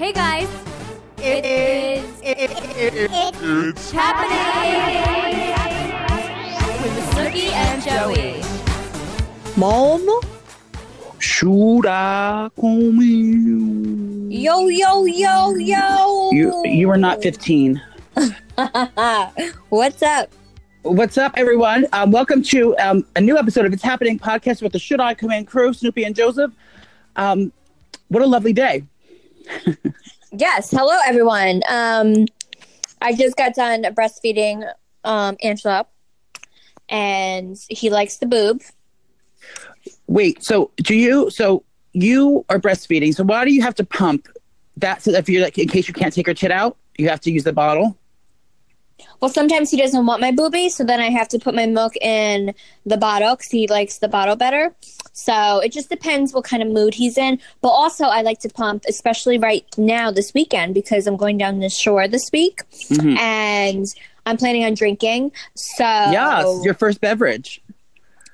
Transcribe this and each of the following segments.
Hey guys, it is it's happening with Snooki and Joey. Mom? Shura conmigo. Yo, yo, yo, yo. You you are not 15. What's up? What's up, everyone? Um, welcome to um, a new episode of It's Happening podcast with the Should I Come In crew, Snoopy and Joseph. Um, what a lovely day. Yes, hello everyone. Um, I just got done breastfeeding um, Angelo, and he likes the boob. Wait, so do you? So you are breastfeeding. So why do you have to pump that? So if you're like, in case you can't take your tit out, you have to use the bottle. Well, sometimes he doesn't want my boobie, so then I have to put my milk in the bottle because he likes the bottle better. So it just depends what kind of mood he's in. But also, I like to pump, especially right now this weekend because I'm going down the shore this week Mhm. and I'm planning on drinking. So yeah, your first beverage.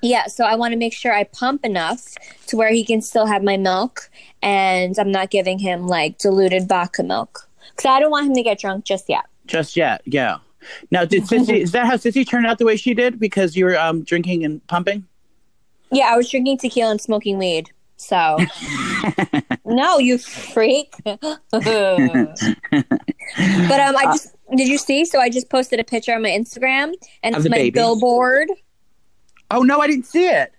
yeah, so I want to make sure I pump enough to where he can still have my milk, and I'm not giving him like diluted vodka milk because I don't want him to get drunk just yet. Just yet, yeah. Now, did Sissy? is that how Sissy turned out the way she did because you were um, drinking and pumping? Yeah, I was drinking tequila and smoking weed. So, no, you freak. but um, I just did you see? So I just posted a picture on my Instagram, and it's my baby. billboard. Oh no, I didn't see it.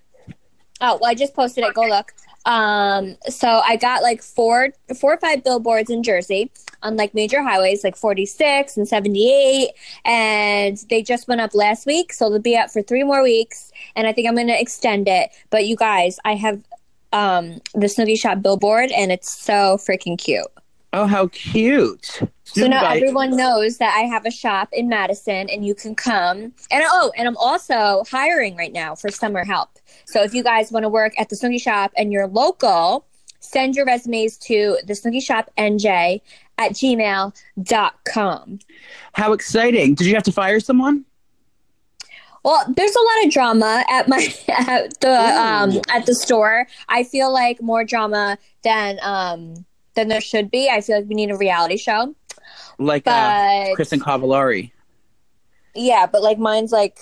Oh, well, I just posted it. Go look. Um, so I got like four, four or five billboards in Jersey on like major highways, like 46 and 78, and they just went up last week, so they'll be up for three more weeks, and I think I'm going to extend it. But you guys, I have um the Snooki Shop billboard, and it's so freaking cute. Oh, how cute! So now everyone knows that I have a shop in Madison and you can come. And oh, and I'm also hiring right now for summer help. So if you guys want to work at the Snooki Shop and you're local, send your resumes to the Snooki Shop NJ at gmail.com. How exciting! Did you have to fire someone? Well, there's a lot of drama at my at the um at the store. I feel like more drama than um than there should be. I feel like we need a reality show. Like uh, But Kristin Cavallari. Yeah, but like mine's like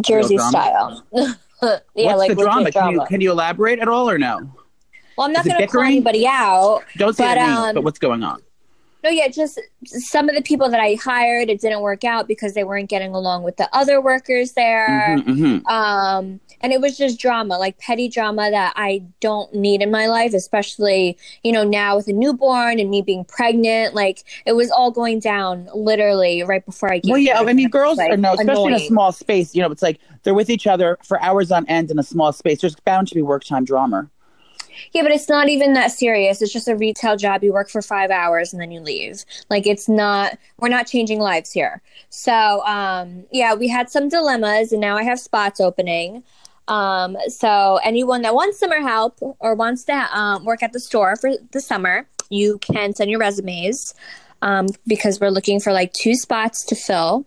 Jersey Real yeah, What's like the drama? legit Can you can you elaborate at all or no? well, I'm not going to call anybody out. Don't say But, names, um, but what's going on? No, yeah, just some of the people that I hired, it didn't work out because they weren't getting along with the other workers there. Mhm, mhm. Um, and it was just drama, like petty drama that I don't need in my life, especially, you know, now with a newborn and me being pregnant. Like it was all going down literally right before I gave Well, yeah. I mean, girls Like, are no, especially in a small space. You know, it's like they're with each other for hours on end in a small space. There's bound to be work time drama. Yeah, but it's not even that serious. It's just a retail job. You work for five hours and then you leave. Like it's not. We're not changing lives here. So, um, yeah, we had some dilemmas, and now I have spots opening. Um, so anyone that wants summer help or wants to um, work at the store for the summer, you can send your resumes um, because we're looking for like two spots to fill.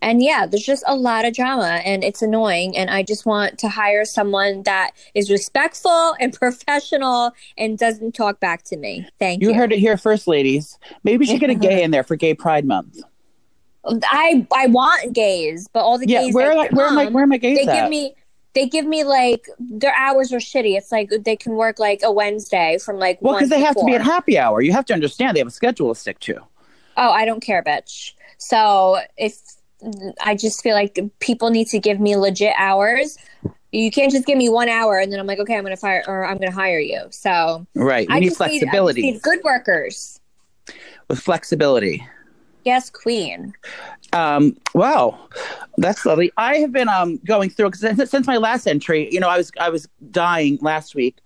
And yeah, there's just a lot of drama and it's annoying. And I just want to hire someone that is respectful and professional and doesn't talk back to me. Thank you. You heard it here first, ladies. Maybe we should get a gay in there for Gay Pride Month. I I want gays, but all the Yeah, gays where that are where am I? come, Where are my gays they at? give me they give me like their hours are shitty. It's like they can work like a Wednesday from like well, because they have to be at happy hour. You have to understand they have a schedule to stick to. Oh, I don't care, bitch. So if I just feel like people need to give me legit hours. You can't just give me one hour and then I'm like, okay, I'm gonna fire or I'm gonna hire you. So Right. We I need just need, I flexibility. need good workers. With flexibility. Yes, queen. Um, wow, that's lovely. I have been um going through because since, since my last entry, you know, I was I was dying last week,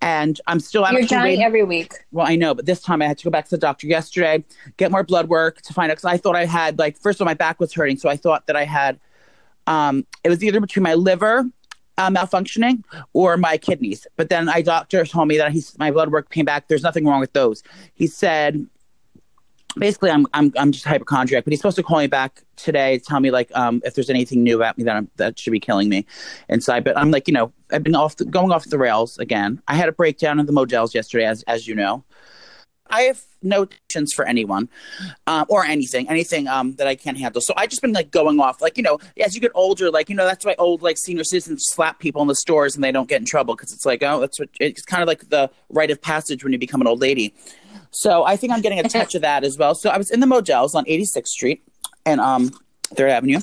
and I'm still I'm You're dying every week. Well, I know, but this time I had to go back to the doctor yesterday, get more blood work to find out because I thought I had like first of all my back was hurting, so I thought that I had um it was either between my liver uh, malfunctioning or my kidneys. But then my doctor told me that he's my blood work came back. There's nothing wrong with those. He said basically I'm I'm I'm just hypochondriac, but he's supposed to call me back today to tell me like um if there's anything new about me that I'm, that should be killing me inside. But I'm like you know I've been off the, going off the rails again. I had a breakdown in the Modell's yesterday, as as you know. I have no patience for anyone, um, or anything, anything um that I can't handle. So I've just been like going off, like you know, as you get older, like you know, that's why old like senior citizens slap people in the stores and they don't get in trouble because it's like, oh, that's what it's kind of like the rite of passage when you become an old lady. So I think I'm getting a touch of that as well. So I was in the Modell's on 86th Street, and um. Third Avenue,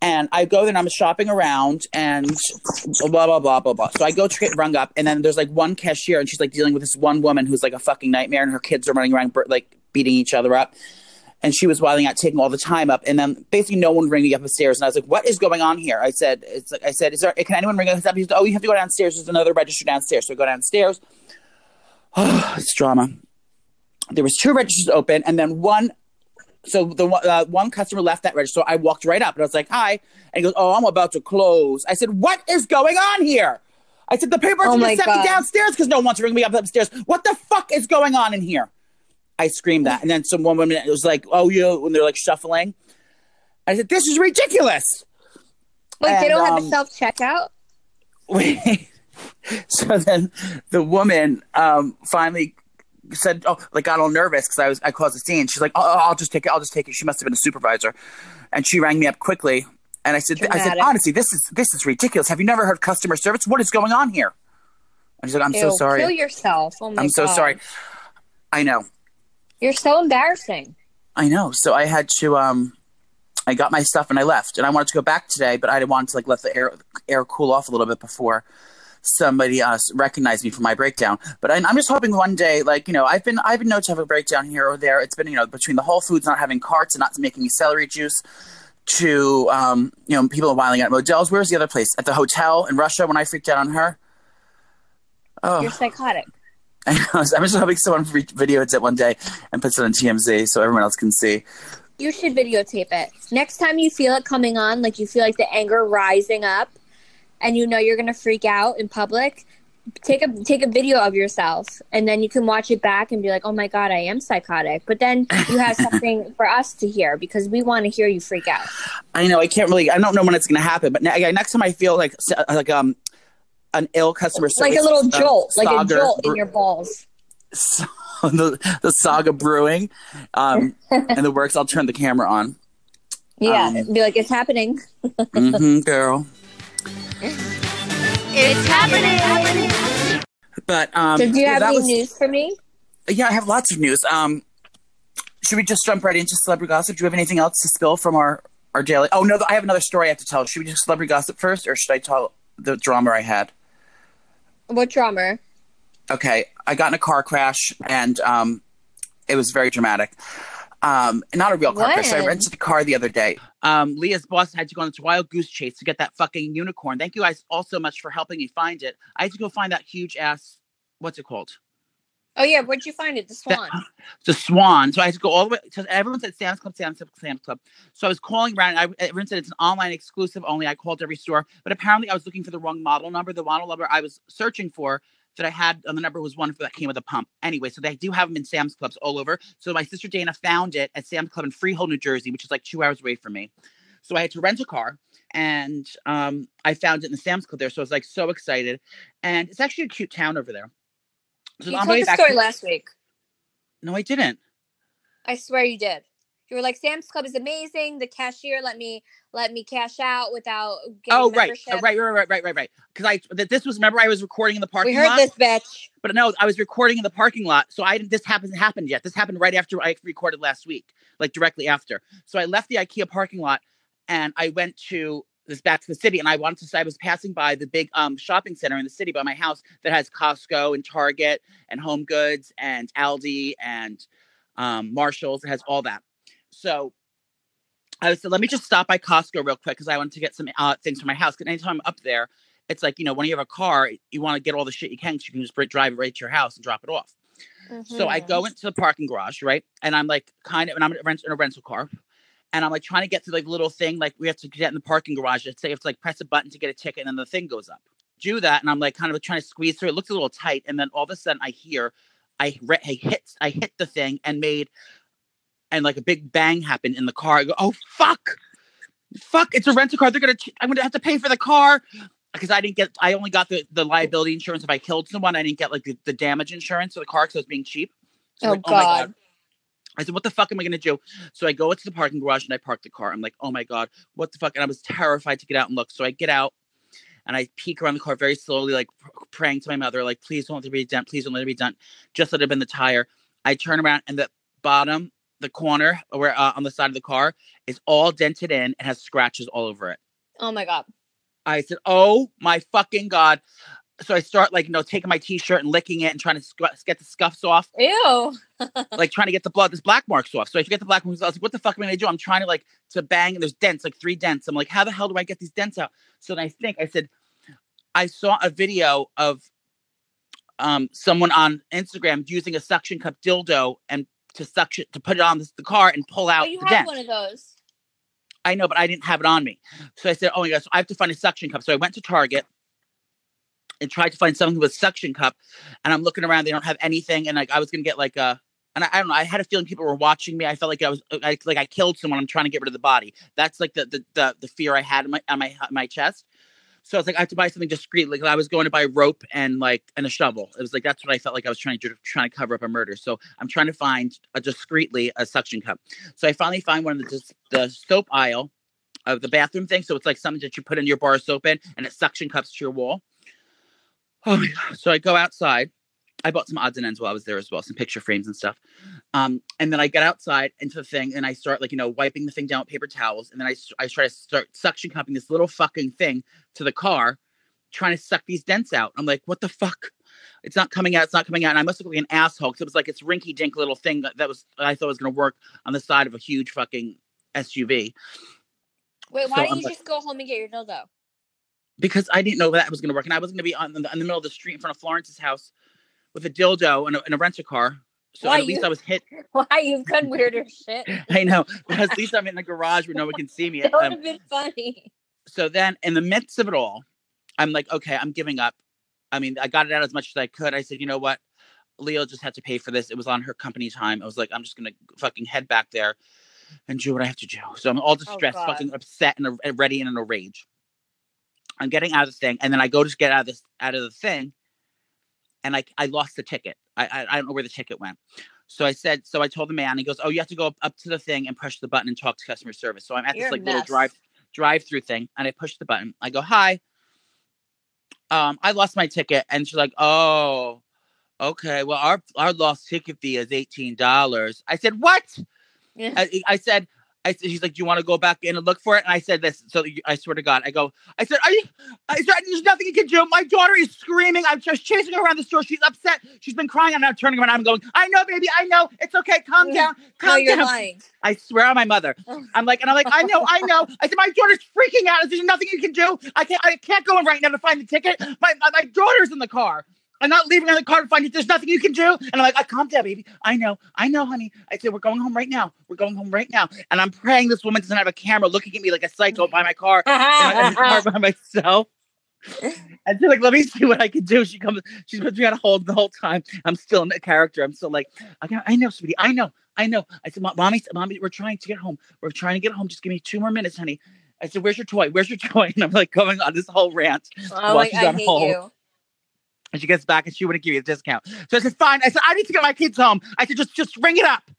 and I go there and I'm shopping around and blah blah blah blah blah. So I go to get rung up, and then there's like one cashier, and she's like dealing with this one woman who's like a fucking nightmare, and her kids are running around like beating each other up, and she was wilding out, taking all the time up, and then basically no one ringing me up the stairs, and I was like, "What is going on here?" I said, "It's like I said, is there? Can anyone ring us up?" "Oh, you have to go downstairs. There's another register downstairs." So I go downstairs. Oh, it's drama. There was two registers open, and then one so the one- uh, one customer left that register. I walked right up and I was like, "Hi," and he goes, "Oh, I'm about to close." I said, "What is going on here?" I said, "The paper's Oh to set me downstairs because no one wants to ring me up upstairs. What the fuck is going on in here?" I screamed that, and then some one woman was like, "Oh, you," when they're like shuffling. I said, "This is ridiculous." Wait, they don't have a self checkout. Wait. so then the woman um, finally said, "Oh, like got all nervous because I was I caused a scene." She's like, "Oh, I'll just take it. I'll just take it." She must have been a supervisor, and she rang me up quickly. And I said, "I said honestly, this is this is ridiculous. Have you never heard customer service? What is going on here?" And she's like, "I'm so sorry. Kill yourself. Oh I'm so sorry. I know, You're so embarrassing. I know." So I had to um. I got my stuff and I left, and I wanted to go back today, but I didn't want to like let the air air cool off a little bit before somebody uh, recognized me for my breakdown. But I, I'm just hoping one day, like you know, I've been I've been known to have a breakdown here or there. It's been you know between the Whole Foods not having carts and not making me celery juice, to um, you know people whiling out Modell's. Where's the other place? At the hotel in Russia when I freaked out on her. Oh, You're psychotic. I'm just hoping someone videos it one day and puts it on TMZ so everyone else can see. You should videotape it. Next time you feel it coming on, like you feel like the anger rising up, and you know you're gonna freak out in public, take a take a video of yourself, and then you can watch it back and be like, "Oh my god, I am psychotic." But then you have something for us to hear because we want to hear you freak out. I know I can't really. I don't know when it's going to happen, but ne- next time I feel like like um an ill customer service, Like a little uh, jolt, like a jolt in your balls. the, the saga brewing, um, and the works. I'll turn the camera on. Yeah, Um, be like, "It's happening." hmm girl. It's happening. But um, So, do you have that any was- news for me? Yeah, I have lots of news. Um, should we just jump right into celebrity gossip? Do you have anything else to spill from our our daily? Oh no, I have another story I have to tell. Should we just celebrity gossip first, or should I tell the drama I had? What drama? okay, I got in a car crash and um, it was very dramatic. Um, not a real car crash. I rented a car the other day. Um, Leah's boss had to go on this wild goose chase to get that fucking unicorn. Thank you guys all so much for helping me find it. I had to go find that huge ass. What's it called? Oh yeah, where'd you find it? The swan. The swan. So I had to go all the way. So everyone said Sam's Club, Sam's Club, Sam's Club. So I was calling around. I, everyone said it's an online exclusive only. I called every store, but apparently I was looking for the wrong model number. The model number I was searching for that I had on the number was one that came with a pump. Anyway, so they do have them in Sam's Clubs all over. So my sister Dana found it at Sam's Club in Freehold, New Jersey, which is like two hours away from me. So I had to rent a car and um, I found it in the Sam's Club there. So I was like so excited. And it's actually a cute town over there. So you told the story to- last week. No, I didn't. I swear you did. You were like, Sam's Club is amazing. The cashier let me let me cash out without getting Oh, right. membership. Uh, right, right, right, right, right, right. Because I that this was remember I was recording in the parking We heard lot. this bitch. But no, I was recording in the parking lot. So I didn't this hasn't happened yet. This happened right after I recorded last week, like directly after. So I left the IKEA parking lot and I went to this back to the city and I wanted to say I was passing by the big um shopping center in the city by my house that has Costco and Target and Home Goods and Aldi and um Marshalls. It has all that. So I was let me just stop by Costco real quick because I wanted to get some uh, things for my house. Because anytime I'm up there, it's like you know when you have a car, you want to get all the shit you can. 'cause you can just drive it right to your house and drop it off. So I go into the parking garage, right? And I'm like kind of, and I'm in a rent- in a rental car. And I'm like trying to get to like little thing, like we have to get in the parking garage. Let's say you have to like press a button to get a ticket, and then the thing goes up. Do that, and I'm like kind of trying to squeeze through. It looks a little tight, and then all of a sudden I hear, I, re- I hit, I hit the thing and made, and like a big bang happened in the car. I go, oh fuck, fuck! It's a rental car. They're gonna, ch- I'm gonna have to pay for the car because I didn't get, I only got the the liability insurance if I killed someone. I didn't get like the, the damage insurance for the car because I was being cheap. Oh, like, oh God. I said, what the fuck am I going to do? So I go into the parking garage and I park the car. I'm like, oh my God, what the fuck? And I was terrified to get out and look. So I get out and I peek around the car very slowly, like pr- praying to my mother, like, please don't let there be dent. Please don't let it be done. Just let it have been the tire. I turn around and the bottom, the corner where uh, on the side of the car is all dented in and has scratches all over it. Oh my god. I said, "Oh my fucking god!" So I start like you know taking my t-shirt and licking it and trying to sc- get the scuffs off, Ew. like trying to get the blood, this black marks off. So if you get the black marks, I was like, "What the fuck am I gonna do?" I'm trying to like to bang, and there's dents, like three dents. I'm like, "How the hell do I get these dents out?" So then I think I said, I saw a video of um someone on Instagram using a suction cup dildo and to suction to put it on the, the car and pull Oh, out you the have dent. one of those. I know, but I didn't have it on me. So I said, Oh my gosh, I have to find a suction cup. So I went to Target and tried to find something with suction cup. And I'm looking around, they don't have anything. And like I was gonna get like a and I, I don't know, I had a feeling people were watching me. I felt like I was I, like I killed someone. I'm trying to get rid of the body. That's like the the the, the fear I had in my on my on my chest. So I was like, I have to buy something discreet. Like I was going to buy rope and like and a shovel. It was like that's what I felt like I was trying to trying to cover up a murder. So I'm trying to find a discreetly a suction cup. So I finally find one of the the soap aisle of the bathroom thing. So it's like something that you put in your bar soap in, and it suction cups to your wall. Oh my god! So I go outside. I bought some odds and ends while I was there as well, some picture frames and stuff. Um, and then I get outside into the thing, and I start like you know wiping the thing down with paper towels, and then I, I try to start suction cupping this little fucking thing to the car, trying to suck these dents out. I'm like, what the fuck? It's not coming out. It's not coming out. And I must look like an asshole because it was like it's rinky dink little thing that, that was I thought was gonna work on the side of a huge fucking SUV Wait, So why didn't I'm you like- just go home and get your dildo? because I didn't know that was gonna work, and I was gonna be on the, in the middle of the street in front of Florence's house with a dildo and a, and a rent a car. So Why at least you- I was hit. Why you've done weirder shit? I know, but at least I'm in the garage where no one can see me. That would Um, have been funny. so then in the midst of it all, I'm like, okay, I'm giving up. I mean, I got it out as much as I could. I said, you know what? Leo just had to pay for this. It was on her company time. I was like, I'm just gonna fucking head back there and do what I have to do. So I'm all distressed, God. fucking upset and, and ready and in a rage. I'm getting out of the thing, and then I go to get out of this out of the thing, and I I lost the ticket. I I, I don't know where the ticket went. So I said, so I told the man, he goes, Oh, you have to go up, up to the thing and push the button and talk to customer service. So I'm at You're this like little drive drive through thing and I push the button. I go, Hi. Um, I lost my ticket. And she's like, Oh, okay. Well, our our lost ticket fee is $18. I said, What? Yeah. I, I said, I said, she's like, do you want to go back in and look for it? And I said this. So I swear to God, I go, I said, are you, I said, there's nothing you can do. My daughter is screaming. I'm just chasing her around the store. She's upset. She's been crying. I'm now turning around. I'm going, I know, baby. I know. It's okay. Calm down. No, Calm you're down. lying. I swear on my mother. I'm like, and I'm like, I know, I know. I said, my daughter's freaking out. There's nothing you can do. I can't, I can't go in right now to find the ticket. My, my, my daughter's in the car. I'm not leaving in the car to find it. There's nothing you can do. And I'm like, I calm down, baby. I know, I know, honey. I said, we're going home right now. We're going home right now. And I'm praying this woman doesn't have a camera looking at me like a psycho by my car, in the car by myself. And she's like, let me see what I can do. She comes, she's put me on hold the whole time. I'm still in the character. I'm still like, I, I know, sweetie. I know, I know. I said, "Mom- mommy, mommy, we're trying to get home. We're trying to get home. Just give me two more minutes, honey. I said, where's your toy? Where's your toy? And I'm like going on this whole rant. Oh, While she's I on hate hold. you. And she gets back and she wouldn't give me a discount. So I said, fine. I said, I need to get my kids home. I said, just just ring it up.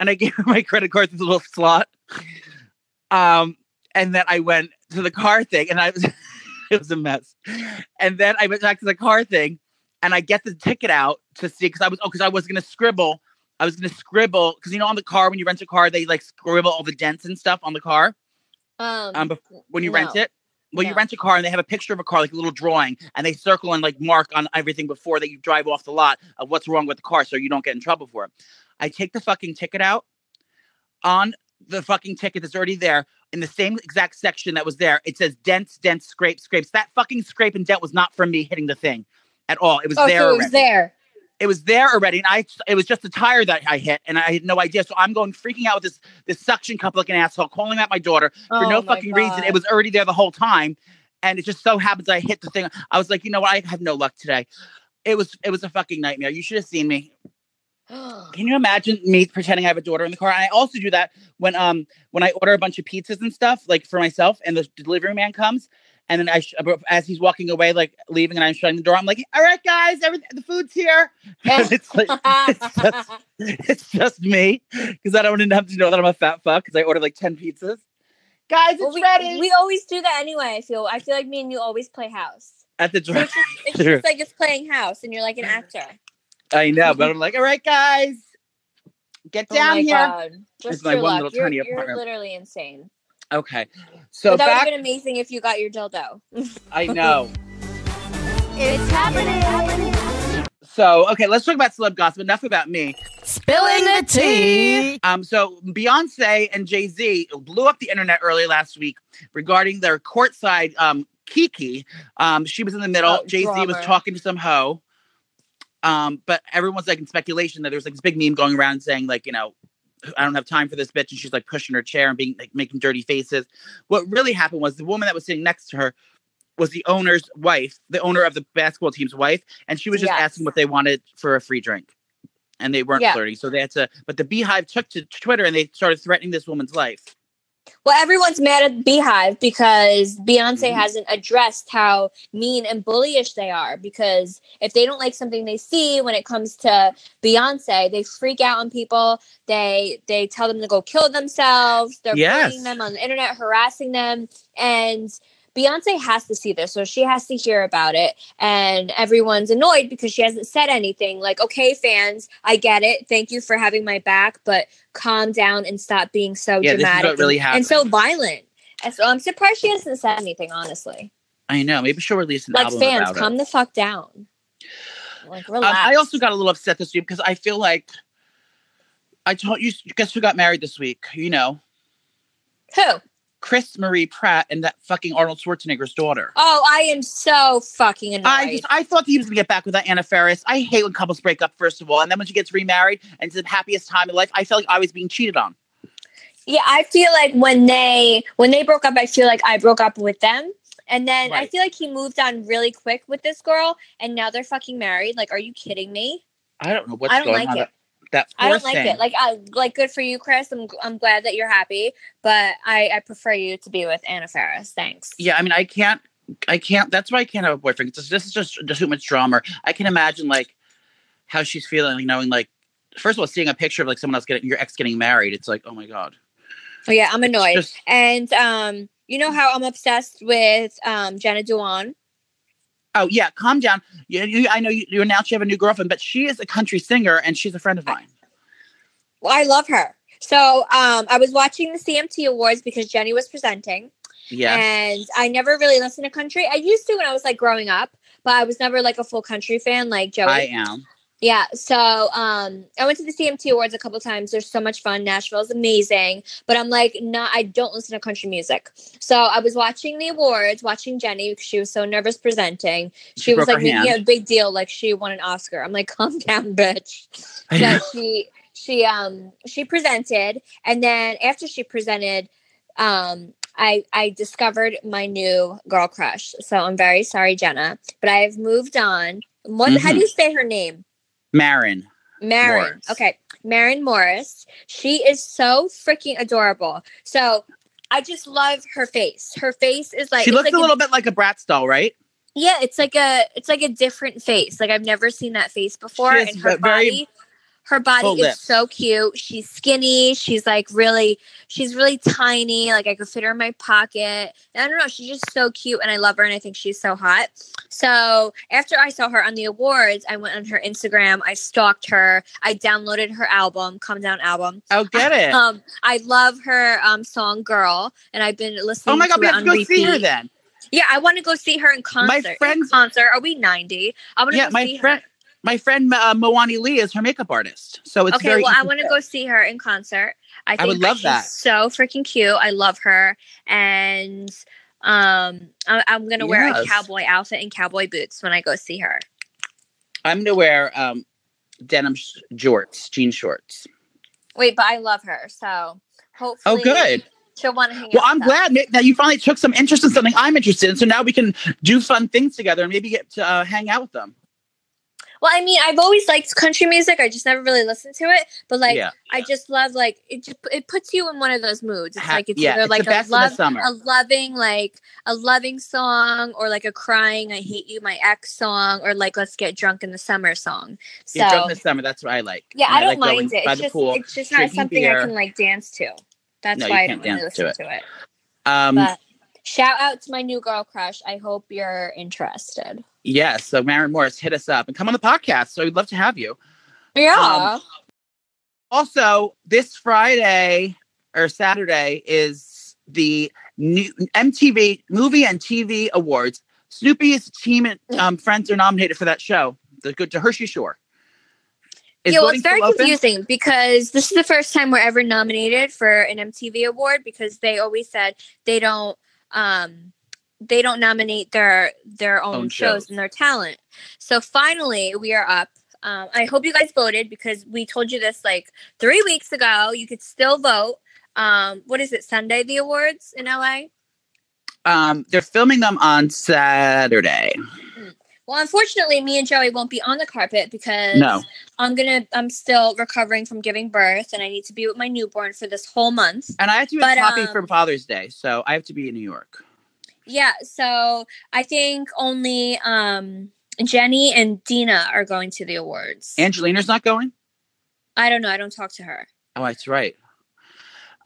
And I gave her my credit card through the little slot. Um, and then I went to the car thing and I was it was a mess. And then I went back to the car thing and I get the ticket out to see because I was oh, because I was gonna scribble. I was gonna scribble because you know on the car when you rent a car, they like scribble all the dents and stuff on the car Um, um when you rent it. Well, you rent a car and they have a picture of a car, like a little drawing, and they circle and like mark on everything before that you drive off the lot of what's wrong with the car so you don't get in trouble for it. I take the fucking ticket out on the fucking ticket that's already there in the same exact section that was there. It says dents, dents, scrape, scrapes. That fucking scrape and dent was not from me hitting the thing at all. It was oh, there. so it already was there. It was there already, and I it was just a tire that I hit, and I had no idea. So I'm going freaking out with this this suction cup like an asshole, calling out my daughter for Oh no fucking reason. It was already there the whole time, and it just so happens I hit the thing. I was like, you know what? I have no luck today. It was it was a fucking nightmare. You should have seen me. Can you imagine me pretending I have a daughter in the car? And I also do that when um when I order a bunch of pizzas and stuff like for myself, and the delivery man comes. And then I, sh- as he's walking away, like leaving, and I'm shutting the door, I'm like, "All right, guys, everything, the food's here." And it's like, it's just, it's just me because I don't want to have to know that I'm a fat fuck because I ordered like ten pizzas. Guys, it's Well, we, ready we always do that anyway. I feel I feel like me and you always play house. at the So it's just, it's just like it's playing house, and you're like an actor. I know, but I'm like, all right, guys, get oh down oh here. God. Just It's my one luck. little you're, tiny you're literally insane. Okay, so but that would back. have been amazing if you got your dildo. I know. It's happening. So okay, let's talk about celeb gossip. Enough about me. Spilling the tea. Um, so Beyonce and Jay Z blew up the internet early last week regarding their courtside um Kiki. Um, she was in the middle. Oh, Jay Z was talking to some hoe. Um, but everyone's like in speculation that there's like this big meme going around saying like you know. I don't have time for this bitch, and she's like pushing her chair and being like making dirty faces. What really happened was the woman that was sitting next to her was the owner's wife, the owner of the basketball team's wife, and she was just Yes. asking what they wanted for a free drink, and they weren't Yeah. flirting, so they had to. But the BeyHive took to Twitter and they started threatening this woman's life. Well, everyone's mad at BeyHive because Beyonce Mhm. hasn't addressed how mean and bullyish they are. Because if they don't like something they see when it comes to Beyonce, they freak out on people. They they tell them to go kill themselves. They're Yes. bullying them on the internet, harassing them, and Beyonce has to see this, so she has to hear about it. And everyone's annoyed because she hasn't said anything. Like, okay, fans, I get it. Thank you for having my back, but calm down and stop being so Yeah, this is what dramatic really and, and so violent. And so I'm surprised she hasn't said anything, honestly. I know. Maybe she'll release an Like fans, calm it. the fuck down. Like Um, relax. I also got a little upset this week because I feel like I told you. Guess who got married this week? You know, Who? Chris Marie Pratt and that fucking Arnold Schwarzenegger's daughter. Oh, I am so fucking annoyed. I just I thought he was gonna get back with that Anna Faris. I hate when couples break up first of all, and then when she gets remarried and it's the happiest time in life, I felt like I was being cheated on. yeah, I feel like when they when they broke up, I feel like I broke up with them. And then I feel like he moved on really quick with this girl, and now they're fucking married. Like, are you kidding me? I don't know what's I don't going like on. it. That I don't like thing. it. Like, I like good for you, Chris. I'm I'm glad that you're happy, but I I prefer you to be with Anna Faris. Thanks. yeah, I mean, I can't. I can't. That's why I can't have a boyfriend. 'cause This is just, just too much drama. I can imagine like how she's feeling, like, knowing like first of all, seeing a picture of like someone else getting your ex getting married. It's like, oh my god. Oh yeah, I'm annoyed. Just- And um, you know how I'm obsessed with um Jenna Dewan. Oh yeah, calm down. You, you, I know you, you announced you have a new girlfriend, but she is a country singer and she's a friend of mine. Well, I love her. So um, I was watching the CMT Awards because Jenny was presenting, Yeah. and I never really listened to country. I used to when I was like growing up, but I was never like a full country fan like Joey. I am. Yeah. So um I went to the CMT Awards a couple times. They're so much fun. Nashville's amazing. But I'm like, not I don't listen to country music. So I was watching the awards, watching Jenny because she was so nervous presenting. She, She was like making a big deal, like she won an Oscar. I'm like, calm down, bitch. So she she um she presented and then after she presented, um I, I discovered my new girl crush. So I'm very sorry, Jenna, but I have moved on. What, How Mhm. do you say her name? Maren. Maren. Morris. Okay. Maren Morris. She is so freaking adorable. So I just love her face. Her face is like she looks like a little bit like a Bratz doll, right? yeah, it's like a it's like a different face. Like I've never seen that face before. She has and her ve- very body her body full is lips. so cute. She's skinny. She's like really she's really tiny. Like I could fit her in my pocket. And I don't know, she's just so cute and I love her and I think she's so hot. So after I saw her on the awards, I went on her Instagram. I stalked her. I downloaded her album, Come Down album. Oh, get it. Um, I love her um song "Girl," and I've been listening. oh my god, we have to go see her then. Yeah, I want to go see her in concert. In friends- concert. Are we ninety? I want to Yeah, go my see friend, my friend uh, Moani Lee is her makeup artist, so it's Okay, very. well, I want to go see her in concert. I, think would love she's that. So freaking cute. I love her, and um, I- I'm gonna wear a cowboy outfit and cowboy boots when I go see her. I'm gonna wear um, denim sh- shorts, jean shorts. Wait, but I love her, so hopefully, Oh, good. She'll want to hang Well. I'm us. glad that you finally took some interest in something I'm interested in. So now we can do fun things together and maybe get to uh, hang out with them. Well, I mean, I've always liked country music. I just never really listened to it. But like, Yeah. I just love like it. Just it puts you in one of those moods. It's like it's yeah, either it's like the a the love, a loving like a loving song, or like a crying "I hate you, my ex" song, or like "Let's get drunk in the summer" song. So Yeah, drunk this summer. That's what I like. yeah, And I don't like mind it. It's the just pool, it's just not something beer. I can like dance to. That's No, why I don't really dance to listen to it. Um, shout out to my new girl crush. I hope you're interested. Yes. So Maren Morris, hit us up and come on the podcast. So we'd love to have you. Yeah. Um, Also, this Friday or Saturday is the new MTV Movie and TV Awards. Snoopy's team and um, friends are nominated for that show. The good to Jersey Shore. Is yeah, well, it's very still open? confusing because this is the first time we're ever nominated for an MTV award because they always said they don't um they don't nominate their their own, Own shows. shows. and their talent. So finally, we are up. Um, I hope you guys voted because we told you this like three weeks ago. You could still vote. Um, what is it? Sunday the awards in LA. Um, they're filming them on Saturday. Well, unfortunately, me and Joey won't be on the carpet because No. I'm gonna. I'm still recovering from giving birth, and I need to be with my newborn for this whole month. And I have to be But, happy um, for Father's Day, so I have to be in New York. Yeah, so I think only um Jenni and Deena are going to the awards. Angelina's not going. I don't know. I don't talk to her. Oh, that's right.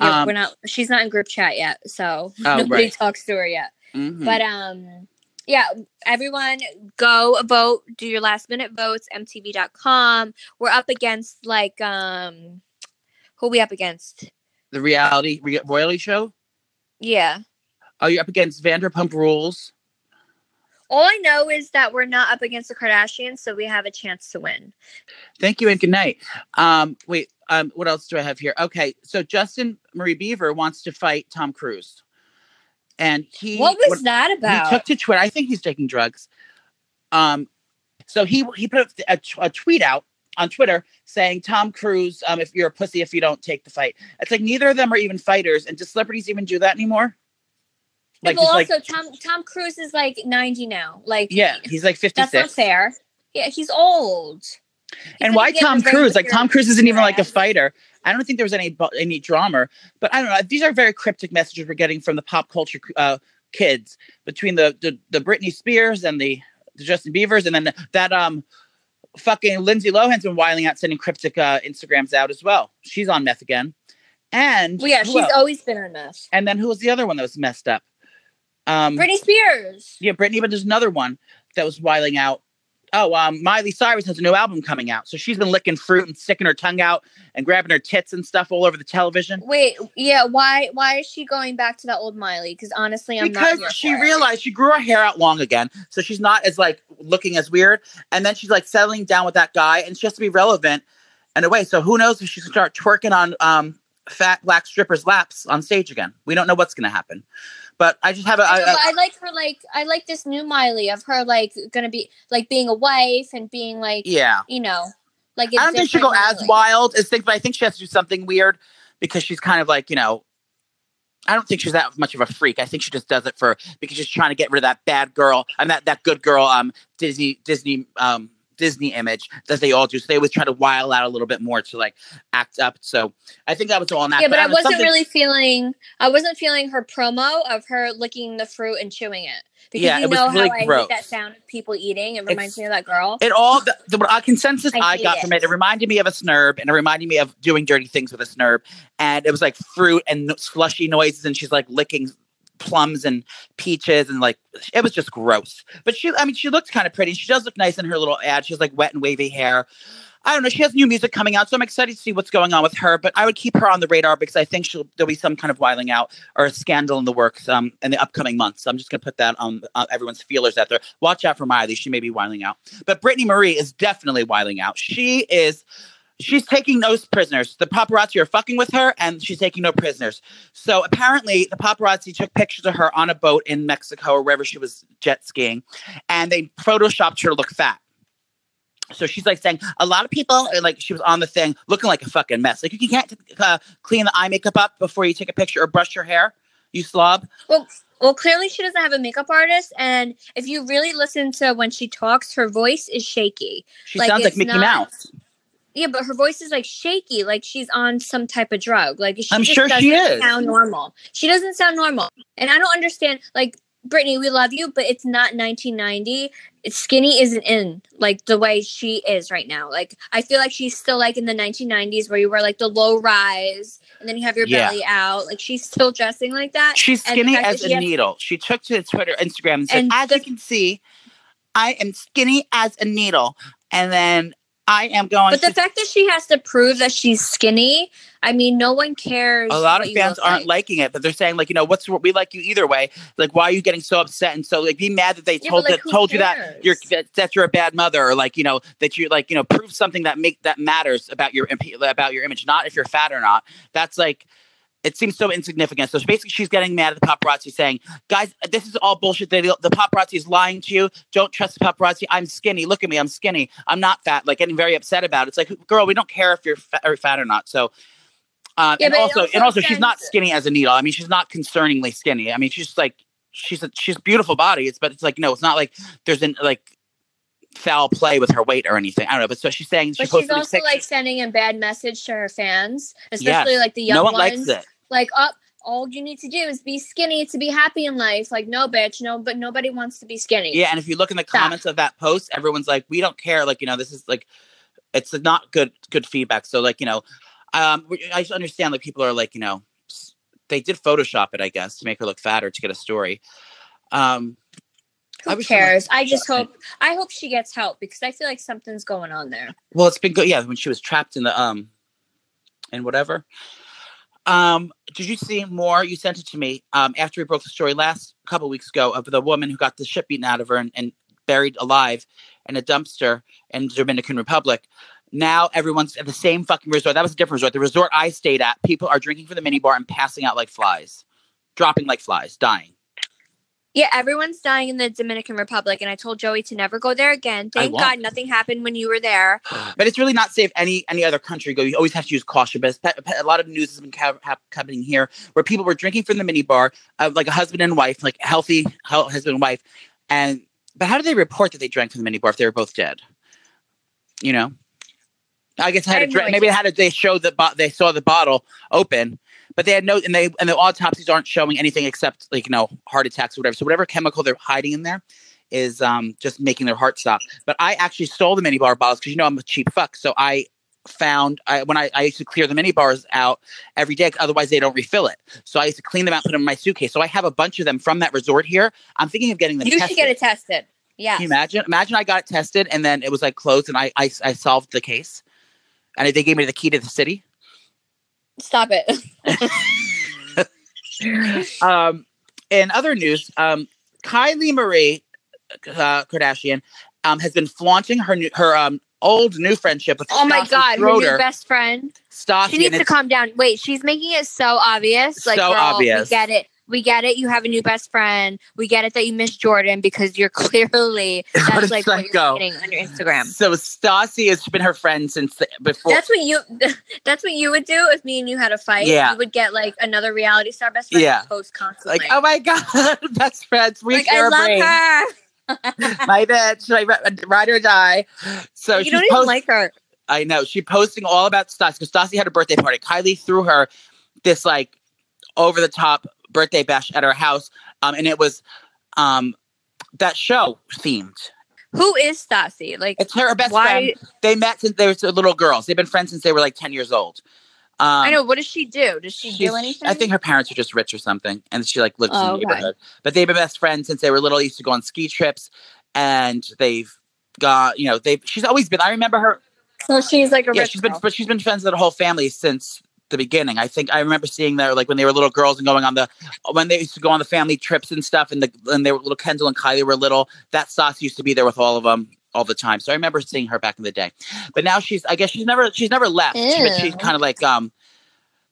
Yeah, Um, we're not. She's not in group chat yet, so Oh, nobody right. talks to her yet. mhm. But um, yeah, everyone go vote. Do your last minute votes. MTV.com. We're up against like um, who we up against? the reality re- royalty show. Yeah. Oh, you're up against Vanderpump Rules. All I know is that we're not up against the Kardashians, so we have a chance to win. Thank you and good night. Um, wait, um, what else do I have here? Okay, so Justin Marie Bieber wants to fight Tom Cruise, and he what was that about? He took to Twitter. I think he's taking drugs. Um, so he he put a, a tweet out on Twitter saying, "Tom Cruise, um, if you're a pussy if you don't take the fight." It's like neither of them are even fighters, and do celebrities even do that anymore? Like, but just like also Tom Tom Cruise is like 90 now. Like yeah, he's like fifty that's not fair. Yeah, he's old. He's And why Tom Cruise? Like Tom Cruise isn't even like a fighter. I don't think there was any any drama, but I don't know. These are very cryptic messages we're getting from the pop culture uh, kids between the, the the Britney Spears and the, the Justin Biebers, and then that um fucking Lindsay Lohan's been wiling out, sending cryptic uh, Instagrams out as well. She's on meth again, and Well, yeah, she's else? always been on meth. and then who was the other one that was messed up? Um, Britney Spears. yeah, Britney, but there's another one that was wiling out. Oh, um, Miley Cyrus has a new album coming out, so she's been licking fruit and sticking her tongue out and grabbing her tits and stuff all over the television Wait, yeah, why why is she going back to that old Miley? Because honestly, I'm not because she for it. realized she grew her hair out long again, so she's not as like looking as weird. And then she's like settling down with that guy, and she has to be relevant in a way. So who knows if she can start twerking on um fat black strippers' laps on stage again? We don't know what's going to happen. But I just have a, I, I, know, but like her like I like this new Miley of her like gonna be like being a wife and being like yeah. you know like I don't think she'll go as wild as things, but I think she has to do something weird because she's kind of like, you know, I don't think she's that much of a freak. I think she just does it for because she's trying to get rid of that bad girl and that that good girl um Disney Disney um Disney image that they all do. So they always try to wile out a little bit more to like act up. So I think that was all an act. Yeah, but I don't wasn't something- really feeling I wasn't feeling her promo of her licking the fruit and chewing it. Because Yeah, you know really how I hate that sound of people eating. It reminds It's- me of that girl. It all the, the uh, consensus I I, got it. from it. It reminded me of a snurb, and it reminded me of doing dirty things with a snurb. And it was like fruit and slushy noises, and she's like licking plums and peaches, and like it was just gross. But she, I mean, she looked kind of pretty. She does look nice in her little ad. She has like wet and wavy hair. I don't know. She has new music coming out, so I'm excited to see what's going on with her. But I would keep her on the radar because I think she'll there'll be some kind of wiling out or a scandal in the works um, in the upcoming months. So I'm just gonna put that on uh, everyone's feelers out there. Watch out for Miley; she may be wiling out. But Britney Marie is definitely wiling out. She is. She's taking no prisoners. The paparazzi are fucking with her, and she's taking no prisoners. So apparently, the paparazzi took pictures of her on a boat in Mexico or wherever she was jet skiing, and they photoshopped her to look fat. So she's like saying a lot of people uh, like she was on the thing looking like a fucking mess. Like you can't uh, clean the eye makeup up before you take a picture or brush your hair. You slob. Well, Well, clearly she doesn't have a makeup artist, and if you really listen to when she talks, her voice is shaky. She Like, sounds like Mickey not- Mouse. Yeah, but her voice is like shaky, like she's on some type of drug. Like she I'm just sure she doesn't is. sound normal. She doesn't sound normal, and I don't understand. Like Britney, we love you, but it's not 1990. It's skinny isn't in like the way she is right now. Like I feel like she's still like in the 1990s where you wear like the low rise and then you have your Yeah. belly out. Like she's still dressing like that. She's skinny as she a has- needle. She took to Twitter, Instagram, and said, And "As the- you can see, I am skinny as a needle." And then I am going. But the fact that she has to prove that she's skinny, I mean, no one cares. a lot of fans aren't like. liking it, but they're saying like, you know, what's we like you either way. Like, why are you getting so upset and so like be mad that they Yeah, told like, that told you that you're that, that you're a bad mother or like you know that you like you know prove something that make that matters about your about your image, not if you're fat or not. That's like. It seems so insignificant. So basically, she's getting mad at the paparazzi, saying, "Guys, this is all bullshit. The, the paparazzi is lying to you. Don't trust the paparazzi. I'm skinny. Look at me. I'm skinny. I'm not fat." Like getting very upset about it. It's like, girl, we don't care if you're fat or, fat or not. So, um, Yeah, and also, also and also, she's not skinny as a needle. I mean, she's not concerningly skinny. I mean, she's like, she's a she's beautiful body. It's but it's like no, it's not like there's an like foul play with her weight or anything. I don't know. But so she's saying she But she's also like sending a bad message to her fans, Yes. especially like the young no one ones. likes it. Like, up, all you need to do is be skinny to be happy in life. Like, no, bitch, no, but nobody wants to be skinny. Yeah, and if you look in the Stop. comments of that post, everyone's like, "We don't care." Like, you know, this is like, it's not good good feedback. So, like, you know, um, I just understand like people are like, you know, they did Photoshop it, I guess, to make her look fatter to get a story. Um, Who someone- cares? I just hope, I hope she gets help because I feel like something's going on there. well, it's been good. Yeah, when she was trapped in the um, and whatever. Um, did you see more? You sent it to me um, after we broke the story last couple weeks ago of the woman who got the shit beaten out of her and, and buried alive in a dumpster in the Dominican Republic. Now everyone's at the same fucking resort. That was a different resort. The resort I stayed at, people are drinking from the minibar and passing out like flies, dropping like flies, dying. Yeah, everyone's dying in the Dominican Republic, and I told Joey to never go there again. Thank. God nothing happened when you were there. But it's really not safe any any other country go. You always have to use caution. But a lot of news has been ca- hap- happening here where people were drinking from the minibar, uh, like a husband and wife, like healthy husband and wife. And but how do they report that they drank from the minibar if they were both dead? You know, I guess I I had have a no drink. Maybe they had a, they showed the bo- they saw the bottle open, but they had no and they and the autopsies aren't showing anything except like you know heart attacks or whatever. So whatever chemical they're hiding in there is um just making their heart stop. But I actually stole the mini bar bottles because you know I'm a cheap fuck. So I found I when I, I used to clear the mini bars out every day, otherwise they don't refill it. So I used to clean them out, put them in my suitcase. So I have a bunch of them from that resort here. I'm thinking of getting them. You tested. should get it tested. Yeah. Can you imagine? Imagine I got it tested and then it was like closed and I I, I solved the case. And they gave me the key to the city. Stop it. Um, in other news, um, Kylie Marie uh, Kardashian um, has been flaunting her new, her um, old new friendship with Oh my Stassie God, her new best friend. Stassie, She needs to calm down. Wait, she's making it so obvious. Like, So girl, obvious. we get it. We get it. You have a new best friend. We get it that you miss Jordan because you're clearly that's like what you're getting on your Instagram. So Stassie has been her friend since the- before. That's what you. That's what you would do if me and you had a fight. Yeah. you would get like another reality star best friend. Yeah. post constantly. like, oh my god, best friends, we Like, share a love brain. her. My bitch, my ri- ride or die. So you don't even post- like her. I know. She posting all about Stassie because Stassie had a birthday party. Kylie threw her this like over the top birthday bash at her house. Um, and it was um that show themed. Who is Stassie? Like, It's her best why? friend. They met since they were little girls. They've been friends since they were like 10 years old. Um, I know. What does she do? Does she do anything? I think her parents are just rich or something, and she like lives Oh, in the okay. neighborhood. But they've been best friends since they were little. Used to go on ski trips, and they've got you know they. She's always been. I remember her. so. She's like a Yeah, rich she's been, but she's been friends with the whole family since the beginning. I think I remember seeing there like when they were little girls and going on the when they used to go on the family trips and stuff, and the and they were little Kendall and Kylie were little. That sauce used to be there with all of them all the time. So I remember seeing her back in the day. But now she's I guess she's never she's never left, but she's kind of like um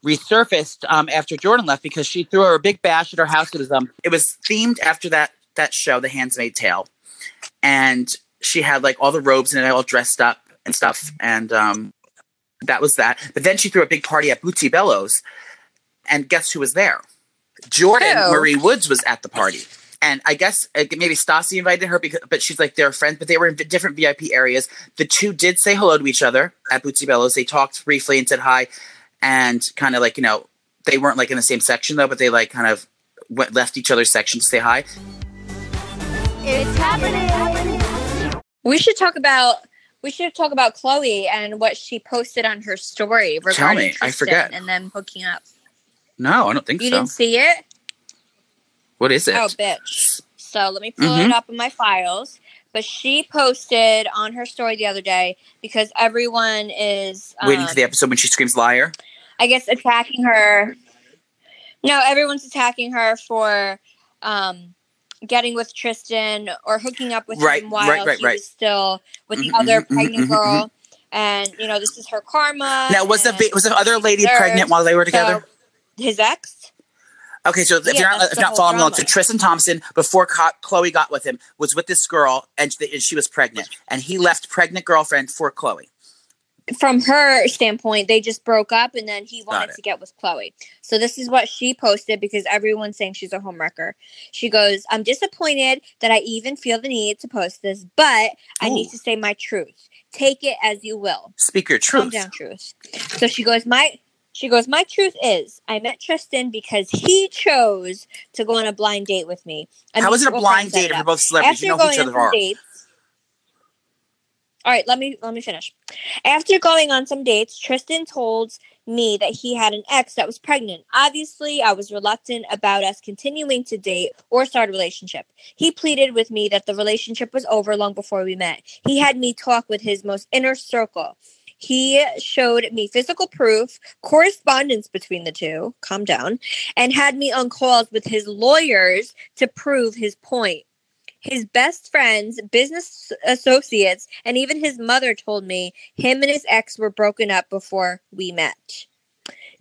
resurfaced um after Jordan left because she threw her a big bash at her house. It was um it was themed after that that show, The Handmaid's Tale, and she had like all the robes and it all dressed up and stuff, and um that was that. But then she threw a big party at Bootsy Bellows, and guess who was there? Jordan Who? Marie Woods was at the party. And I guess uh, maybe Stassie invited her because, but she's like they're friends, but they were in different VIP areas. The two did say hello to each other at Bootsy Bellows. They talked briefly and said hi, and kind of like you know they weren't like in the same section though, but they like kind of went, left each other's section to say hi. It's happening. We should talk about we should talk about Khloé and what she posted on her story regarding me. I Tristan forget. and then hooking up. No, I don't think You so. didn't see it? What is it? Oh, bitch. So let me pull Mhm. it up in my files. But she posted on her story the other day because everyone is um, Waiting for the episode when she screams liar. I guess attacking her. No, everyone's attacking her for um, getting with Tristan or hooking up with Right, him while right, right, he was still with the Mhm, other mhm, mhm, pregnant mhm, girl. And you know, this is her karma. Now, was the was the other lady pregnant while they were together? So, his ex. Okay, so if Yeah, you're not, if not following along, so. Tristan Thompson, before Khloé got with him, was with this girl, and she was pregnant, and he left pregnant girlfriend for Khloé. From her standpoint, they just broke up and then he wanted to get with Khloé. So this is what she posted because everyone's saying she's a homewrecker. She goes, I'm disappointed that I even feel the need to post this, but I need to say my truth. Take it as you will. Speak your truth. Calm down, truth. So she goes, My she goes, My truth is I met Tristan because he chose to go on a blind date with me. And How is it a blind date if you're both celebrities? After You know going each on other some are. dates. All right, let me let me finish. After going on some dates, Tristan told me that he had an ex that was pregnant. Obviously, I was reluctant about us continuing to date or start a relationship. He pleaded with me that the relationship was over long before we met. He had me talk with his most inner circle. He showed me physical proof, correspondence between the two, calm down, and had me on calls with his lawyers to prove his point. His best friends, business associates, and even his mother told me him and his ex were broken up before we met.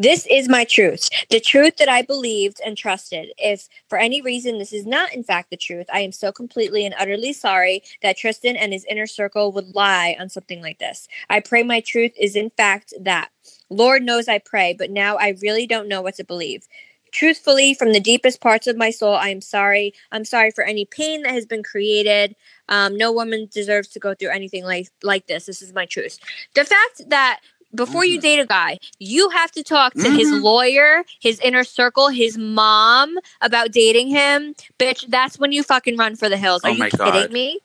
This is my truth, the truth that I believed and trusted. If for any reason this is not in fact the truth, I am so completely and utterly sorry that Tristan and his inner circle would lie on something like this. I pray my truth is in fact that. Lord knows I pray, but now I really don't know what to believe. Truthfully, from the deepest parts of my soul, I am sorry. I'm sorry for any pain that has been created. Um, no woman deserves to go through anything like like this. This is my truth. The fact that before you Mhm. date a guy, you have to talk to his Mhm. lawyer, his inner circle, his mom about dating him, bitch. That's when you fucking run for the hills. Are Oh you kidding God. me?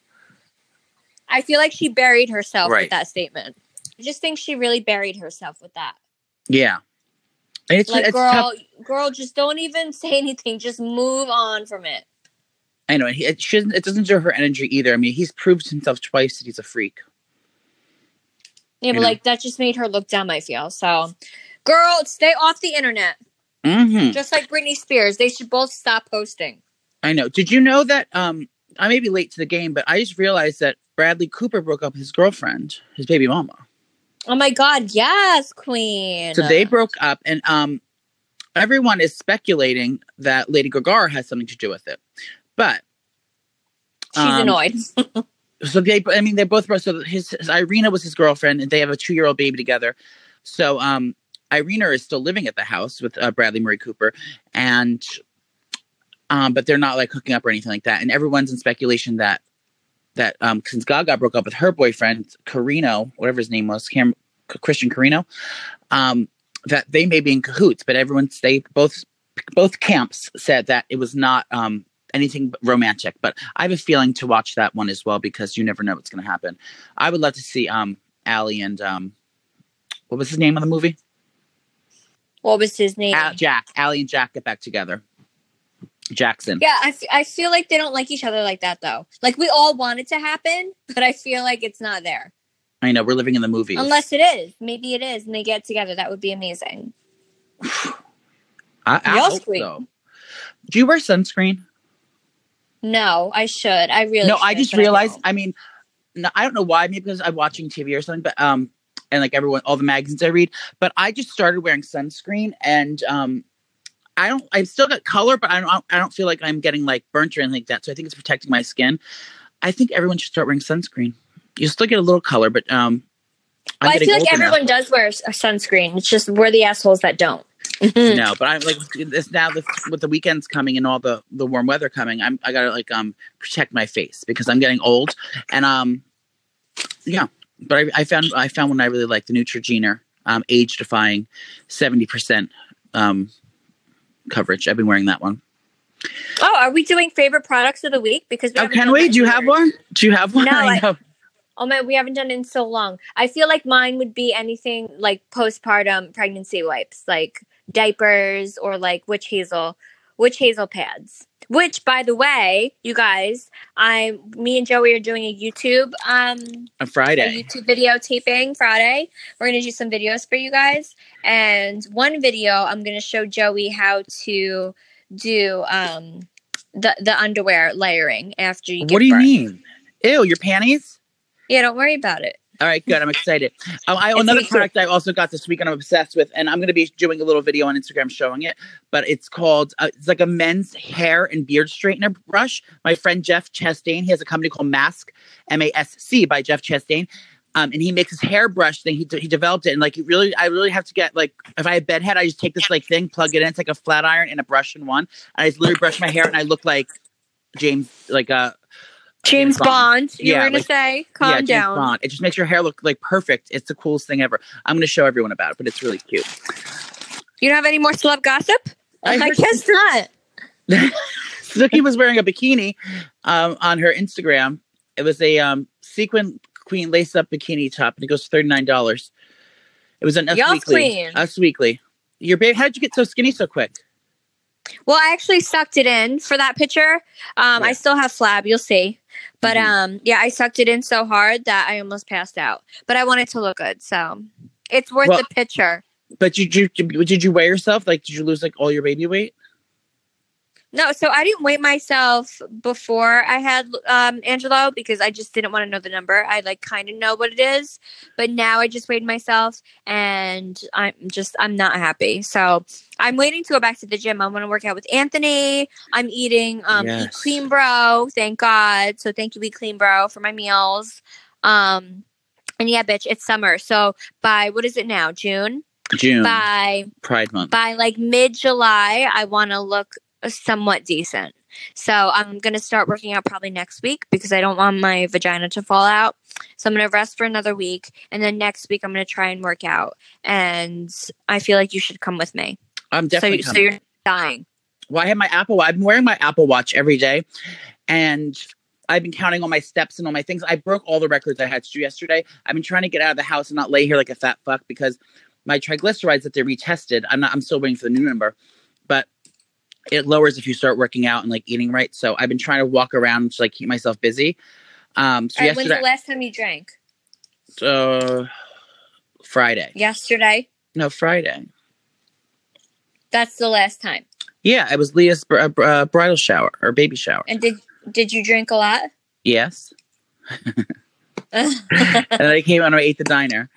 I feel like she buried herself Right. with that statement. I just think she really buried herself with that. Yeah. And it's, like, it's girl, tough. girl, just don't even say anything. Just move on from it. I know. it shouldn't. It doesn't deserve her energy either. I mean, he's proved himself twice that he's a freak. Yeah, You but know? like that just made her look dumb. I feel so. Girl, stay off the internet. hmm Just like Britney Spears, they should both stop posting. I know. Did you know that? Um, I may be late to the game, but I just realized that Bradley Cooper broke up with his girlfriend, his baby mama. Oh my god, yes, Queen. So they broke up, and um, everyone is speculating that Lady Gaga has something to do with it. But She's um, annoyed. so they, I mean, they both broke. So his, his Irina was his girlfriend, and they have a two-year-old baby together. So um, Irina is still living at the house with uh, Bradley Murray Cooper, and um, but they're not like hooking up or anything like that. And everyone's in speculation that that um, since Gaga broke up with her boyfriend Carino, whatever his name was, Cam- Christian Carino, um, that they may be in cahoots. But everyone's they both both camps said that it was not um, anything but romantic. But I have a feeling to watch that one as well because you never know what's going to happen. I would love to see um, Allie and um, what was his name of the movie? what was his name? Al- Jack. Ali and Jack get back together. Jackson. yeah, I, f- I feel like they don't like each other like that though. Like we all want it to happen, but I feel like it's not there. I know we're living in the movies. Unless it is. Maybe it is and they get together. That would be amazing. I, I hope so. Do you wear sunscreen? No, I should. I really no, I just but I realized. I, mean, no, I don't know why. Maybe because I'm watching TV or something. But um, and like everyone, all the magazines I read. But I just started wearing sunscreen, and um, I don't. I've still got color, but I don't. I don't feel like I'm getting like burnt or anything like that. So I think it's protecting my skin. I think everyone should start wearing sunscreen. You still get a little color, but um, Well, I feel like older now. everyone does wear sunscreen. It's just we're the assholes that don't. No, but I'm like this now with, with the weekends coming and all the the warm weather coming. I'm I gotta like um protect my face because I'm getting old and um yeah. But I, I found I found one I really like the Neutrogena um age defying seventy percent um coverage. I've been wearing that one. Oh, are we doing favorite products of the week? Because we Oh, can we? Do you have one? Do you have one? No, I I- Oh man, we haven't done it in so long. I feel like mine would be anything like postpartum pregnancy wipes, like diapers or like witch hazel, witch hazel pads. Which, by the way, you guys, I, me and Joey are doing a YouTube, um, On a Friday. YouTube video taping Friday. We're gonna do some videos for you guys, and one video I'm gonna show Joey how to do um the the underwear layering after you. What do you birth. mean? Ew, your panties? Yeah, don't worry about it. All right, good. I'm excited. Um, I, another product I also got this week and I'm obsessed with, and I'm going to be doing a little video on Instagram showing it. But it's called uh, it's like a men's hair and beard straightener brush. My friend Jeff Chastain, he has a company called Mask M A S C by Jeff Chastain. Um, and he makes his hairbrush thing. He, he developed it, and like, you really, I really have to get like, if I have bedhead, I just take this like thing, plug it in. It's like a flat iron and a brush in one. And I just literally brush my hair, and I look like James, like uh, James Bond. Bond. You Yeah, were gonna like- say, calm yeah, James down. Bond. It just makes your hair look like perfect. It's the coolest thing ever. I'm going to show everyone about it, but it's really cute. You don't have any more celeb gossip? I I, heard- guess not. Snooki was wearing a bikini um, on her Instagram. It was a um, sequin queen lace up bikini top, and it goes thirty nine dollars. It was an Us Y'all Weekly. queen. Us Weekly. Your babe, how did you get so skinny so quick? Well, I actually sucked it in for that picture. Um, Yeah. I still have flab, you'll see. But Mhm. um, yeah, I sucked it in so hard that I almost passed out. But I wanted to look good, so it's worth Well- the picture. But did you did you weigh yourself? Like, did you lose like all your baby weight? No, so I didn't weigh myself before I had um, Angelo because I just didn't want to know the number. I like kind of know what it is, but now I just weighed myself and I'm just I'm not happy. So I'm waiting to go back to the gym. I want to work out with Anthony. I'm eating um, Eat Clean Bro. Thank God. So thank you, Eat Clean Bro, for my meals. Um, and yeah, bitch, it's summer. So by what is it now? June. June By Pride Month. by like mid July, I want to look somewhat decent. So I'm gonna start working out probably next week because I don't want my vagina to fall out. So I'm gonna rest for another week, and then next week I'm gonna try and work out. And I feel like you should come with me. I'm definitely so coming. you're dying. Well, I have my Apple. I've been wearing my Apple Watch every day, and I've been counting all my steps and all my things. I broke all the records I had to do yesterday. I've been trying to get out of the house and not lay here like a fat fuck because my triglycerides that they retested. I'm not. I'm still waiting for the new number, it lowers if you start working out and like eating right. So I've been trying to walk around to like keep myself busy. Um, so right, when's the last time you drank? uh, Friday. Yesterday. No, Friday. That's the last time. Yeah, it was Leah's br- uh, uh, bridal shower or baby shower. And did did you drink a lot? Yes. and then I came and I ate the diner.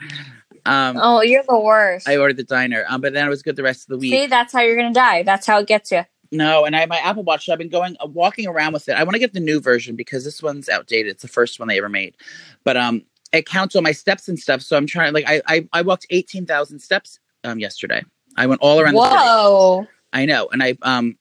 Um, oh, you're the worst. I ordered the diner, um, but then it was good the rest of the week. See, that's how you're gonna die. That's how it gets you. No, and I have my Apple Watch. So I've been going uh, walking around with it. I want to get the new version because this one's outdated. It's the first one they ever made, but um, it counts all my steps and stuff. So I'm trying. Like I I, I walked eighteen thousand steps um yesterday. I went all around. The city. Whoa. I know, and I um,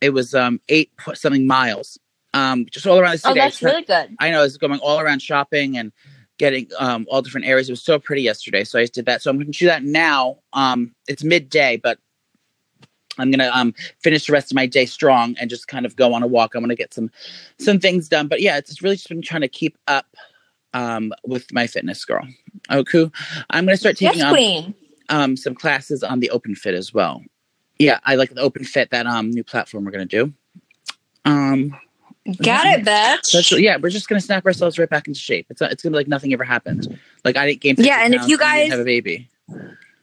it was um eight something miles um just all around the Oh, city. I that's really good. I know I was going all around shopping and getting um all different areas. It was so pretty yesterday, so I just did that. So I'm going to do that now. Um, it's midday, but I'm gonna um finish the rest of my day strong and just kind of go on a walk. I'm gonna get some some things done. But yeah, it's really just been trying to keep up um with my fitness girl. Oh, cool. I'm gonna start taking Yes, um, some classes on the Openfit as well. Yeah, I like the Openfit that um new platform we're gonna do. Um, Got it, bitch. that's- yeah, we're just gonna snap ourselves right back into shape. It's it's gonna be like nothing ever happened. Like I didn't gain. Yeah, and if you guys- have a baby,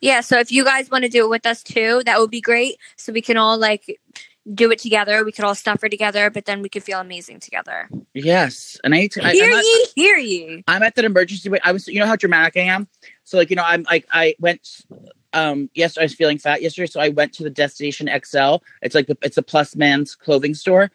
Yeah, so if you guys want to do it with us too, that would be great. So we can all like do it together. We could all suffer together, but then we could feel amazing together. yes, and I need to. I, hear I'm, ye, hear ye. I'm at that emergency. wait, I was, you know how dramatic I am. So like you know, I'm like I went. Um, yes, I was feeling fat yesterday, so I went to the Destination XL. It's like the it's a plus man's clothing store.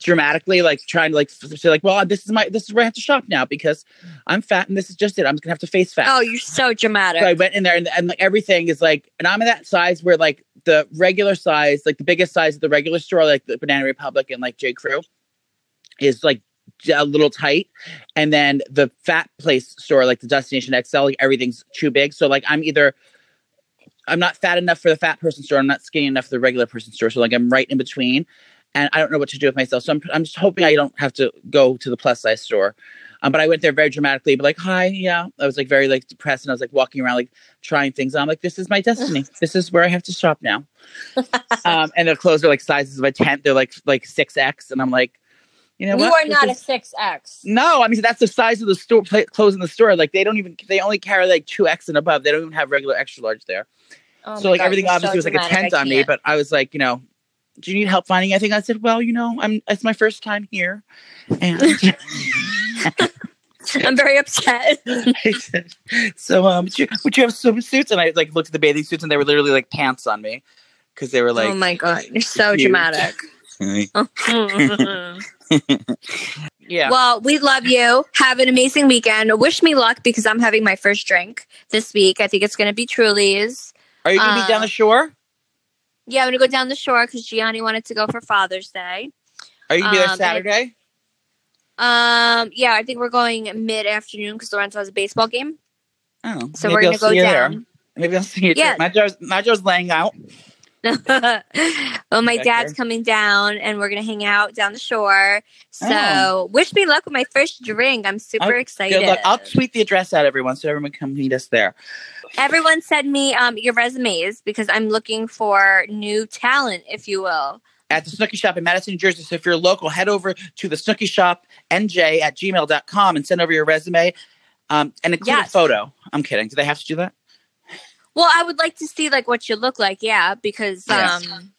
Dramatically, like trying to like say like, well, this is my this is where I have to shop now because I'm fat and this is just it. I'm gonna have to face fat. Oh, you're so dramatic. So I went in there and, and like everything is like, and I'm in that size where like the regular size, like the biggest size of the regular store, like the Banana Republic and like J. Crew, is like a little tight, and then the fat place store, like the Destination XL, like everything's too big. So like I'm either I'm not fat enough for the fat person store, I'm not skinny enough for the regular person store. So like I'm right in between, and I don't know what to do with myself. So I'm I'm just hoping I don't have to go to the plus size store. Um, but I went there very dramatically, but like, hi, yeah. I was like very like depressed, and I was like walking around like trying things. on. I'm like, this is my destiny. this is where I have to shop now. um, and the clothes are like sizes of a tent. They're like like six X, and I'm like, you know, you what? are not a six X. no, I mean that's the size of the store pla- clothes in the store. Like they don't even they only carry like two X and above. They don't even have regular extra large there. Oh so like everything obviously was like a tent on me. But I was like, you know, do you need help finding anything? I said, well, you know, I'm it's my first time here, and I'm very upset. I said, so um, would you, would you have swimsuits? And I like looked at the bathing suits, and they were literally like pants on me because they were like, oh my god, you're so huge. dramatic. yeah. Well, we love you. Have an amazing weekend. Wish me luck because I'm having my first drink this week. I think it's going to be Truly's. Are you gonna uh, be down the shore? Yeah, I'm to go down the shore because Gianni wanted to go for Father's Day. Are you gonna be there um, Saturday? Um, yeah, I think we're going mid afternoon because Lorenzo has a baseball game. Oh, So we're I'll going to go you there. Maybe I'll see you. Yeah. Yeah. Majo's, Majo's laying out. well, my Back dad's there. coming down and we're to hang out down the shore. So, Oh. wish me luck with my first drink. I'm super Oh, excited. I'll tweet the address out, everyone, so everyone can meet us there. Everyone send me um, your resumes because I'm looking for new talent, if you will. At the Snooki Shop in Madison, New Jersey. So if you're local, head over to the Snooki Shop NJ at gmail.com and send over your resume um, and include Yes. a photo. I'm kidding. Do they have to do that? Well, I would like to see like what you look like, yeah, because Yes. um,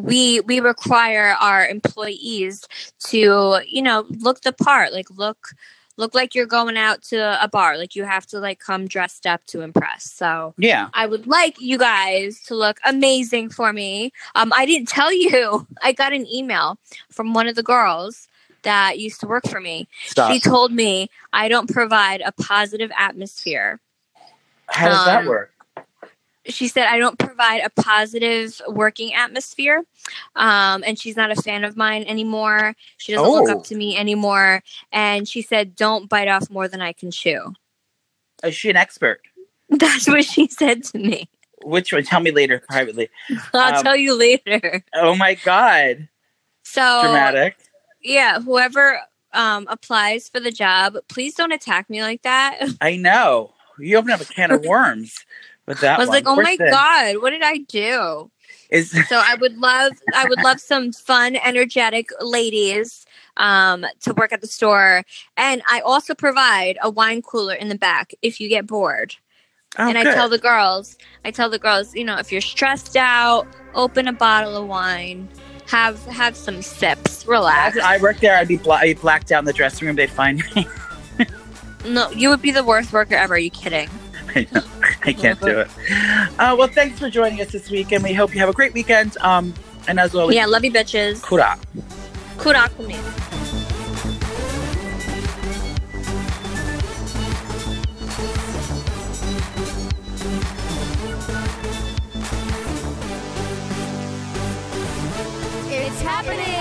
we we require our employees to you know look the part, like look look like you're going out to a bar, like you have to like come dressed up to impress. So Yeah. I would like you guys to look amazing for me. Um, I didn't tell you. I got an email from one of the girls that used to work for me. Stop. She told me I don't provide a positive atmosphere. How does that um, work? She said I don't provide a positive working atmosphere, um, and she's not a fan of mine anymore. She doesn't look Oh. up to me anymore, and she said, "Don't bite off more than I can chew." Is she an expert? That's what she said to me. Which one? Tell me later privately. I'll Um, tell you later. Oh my God. So Dramatic. yeah, whoever um, applies for the job, please don't attack me like that. I know. You open up a can of worms with that I was one. like, oh my god, what did I do? Is So I would love, I would love some fun, energetic ladies um, to work at the store, and I also provide a wine cooler in the back if you get bored. oh, and I good. tell the girls, I tell the girls, you know, if you're stressed out, open a bottle of wine, have have some sips, relax. I worked there, I'd be bla- I'd blacked out in the dressing room. They'd find me. No, you would be the worst worker ever. Are you kidding? I know. I can't do it. Uh, well, thanks for joining us this week, and we hope you have a great weekend. Um, and as always, Yeah, love you, bitches. kura. Kudak for. It's happening.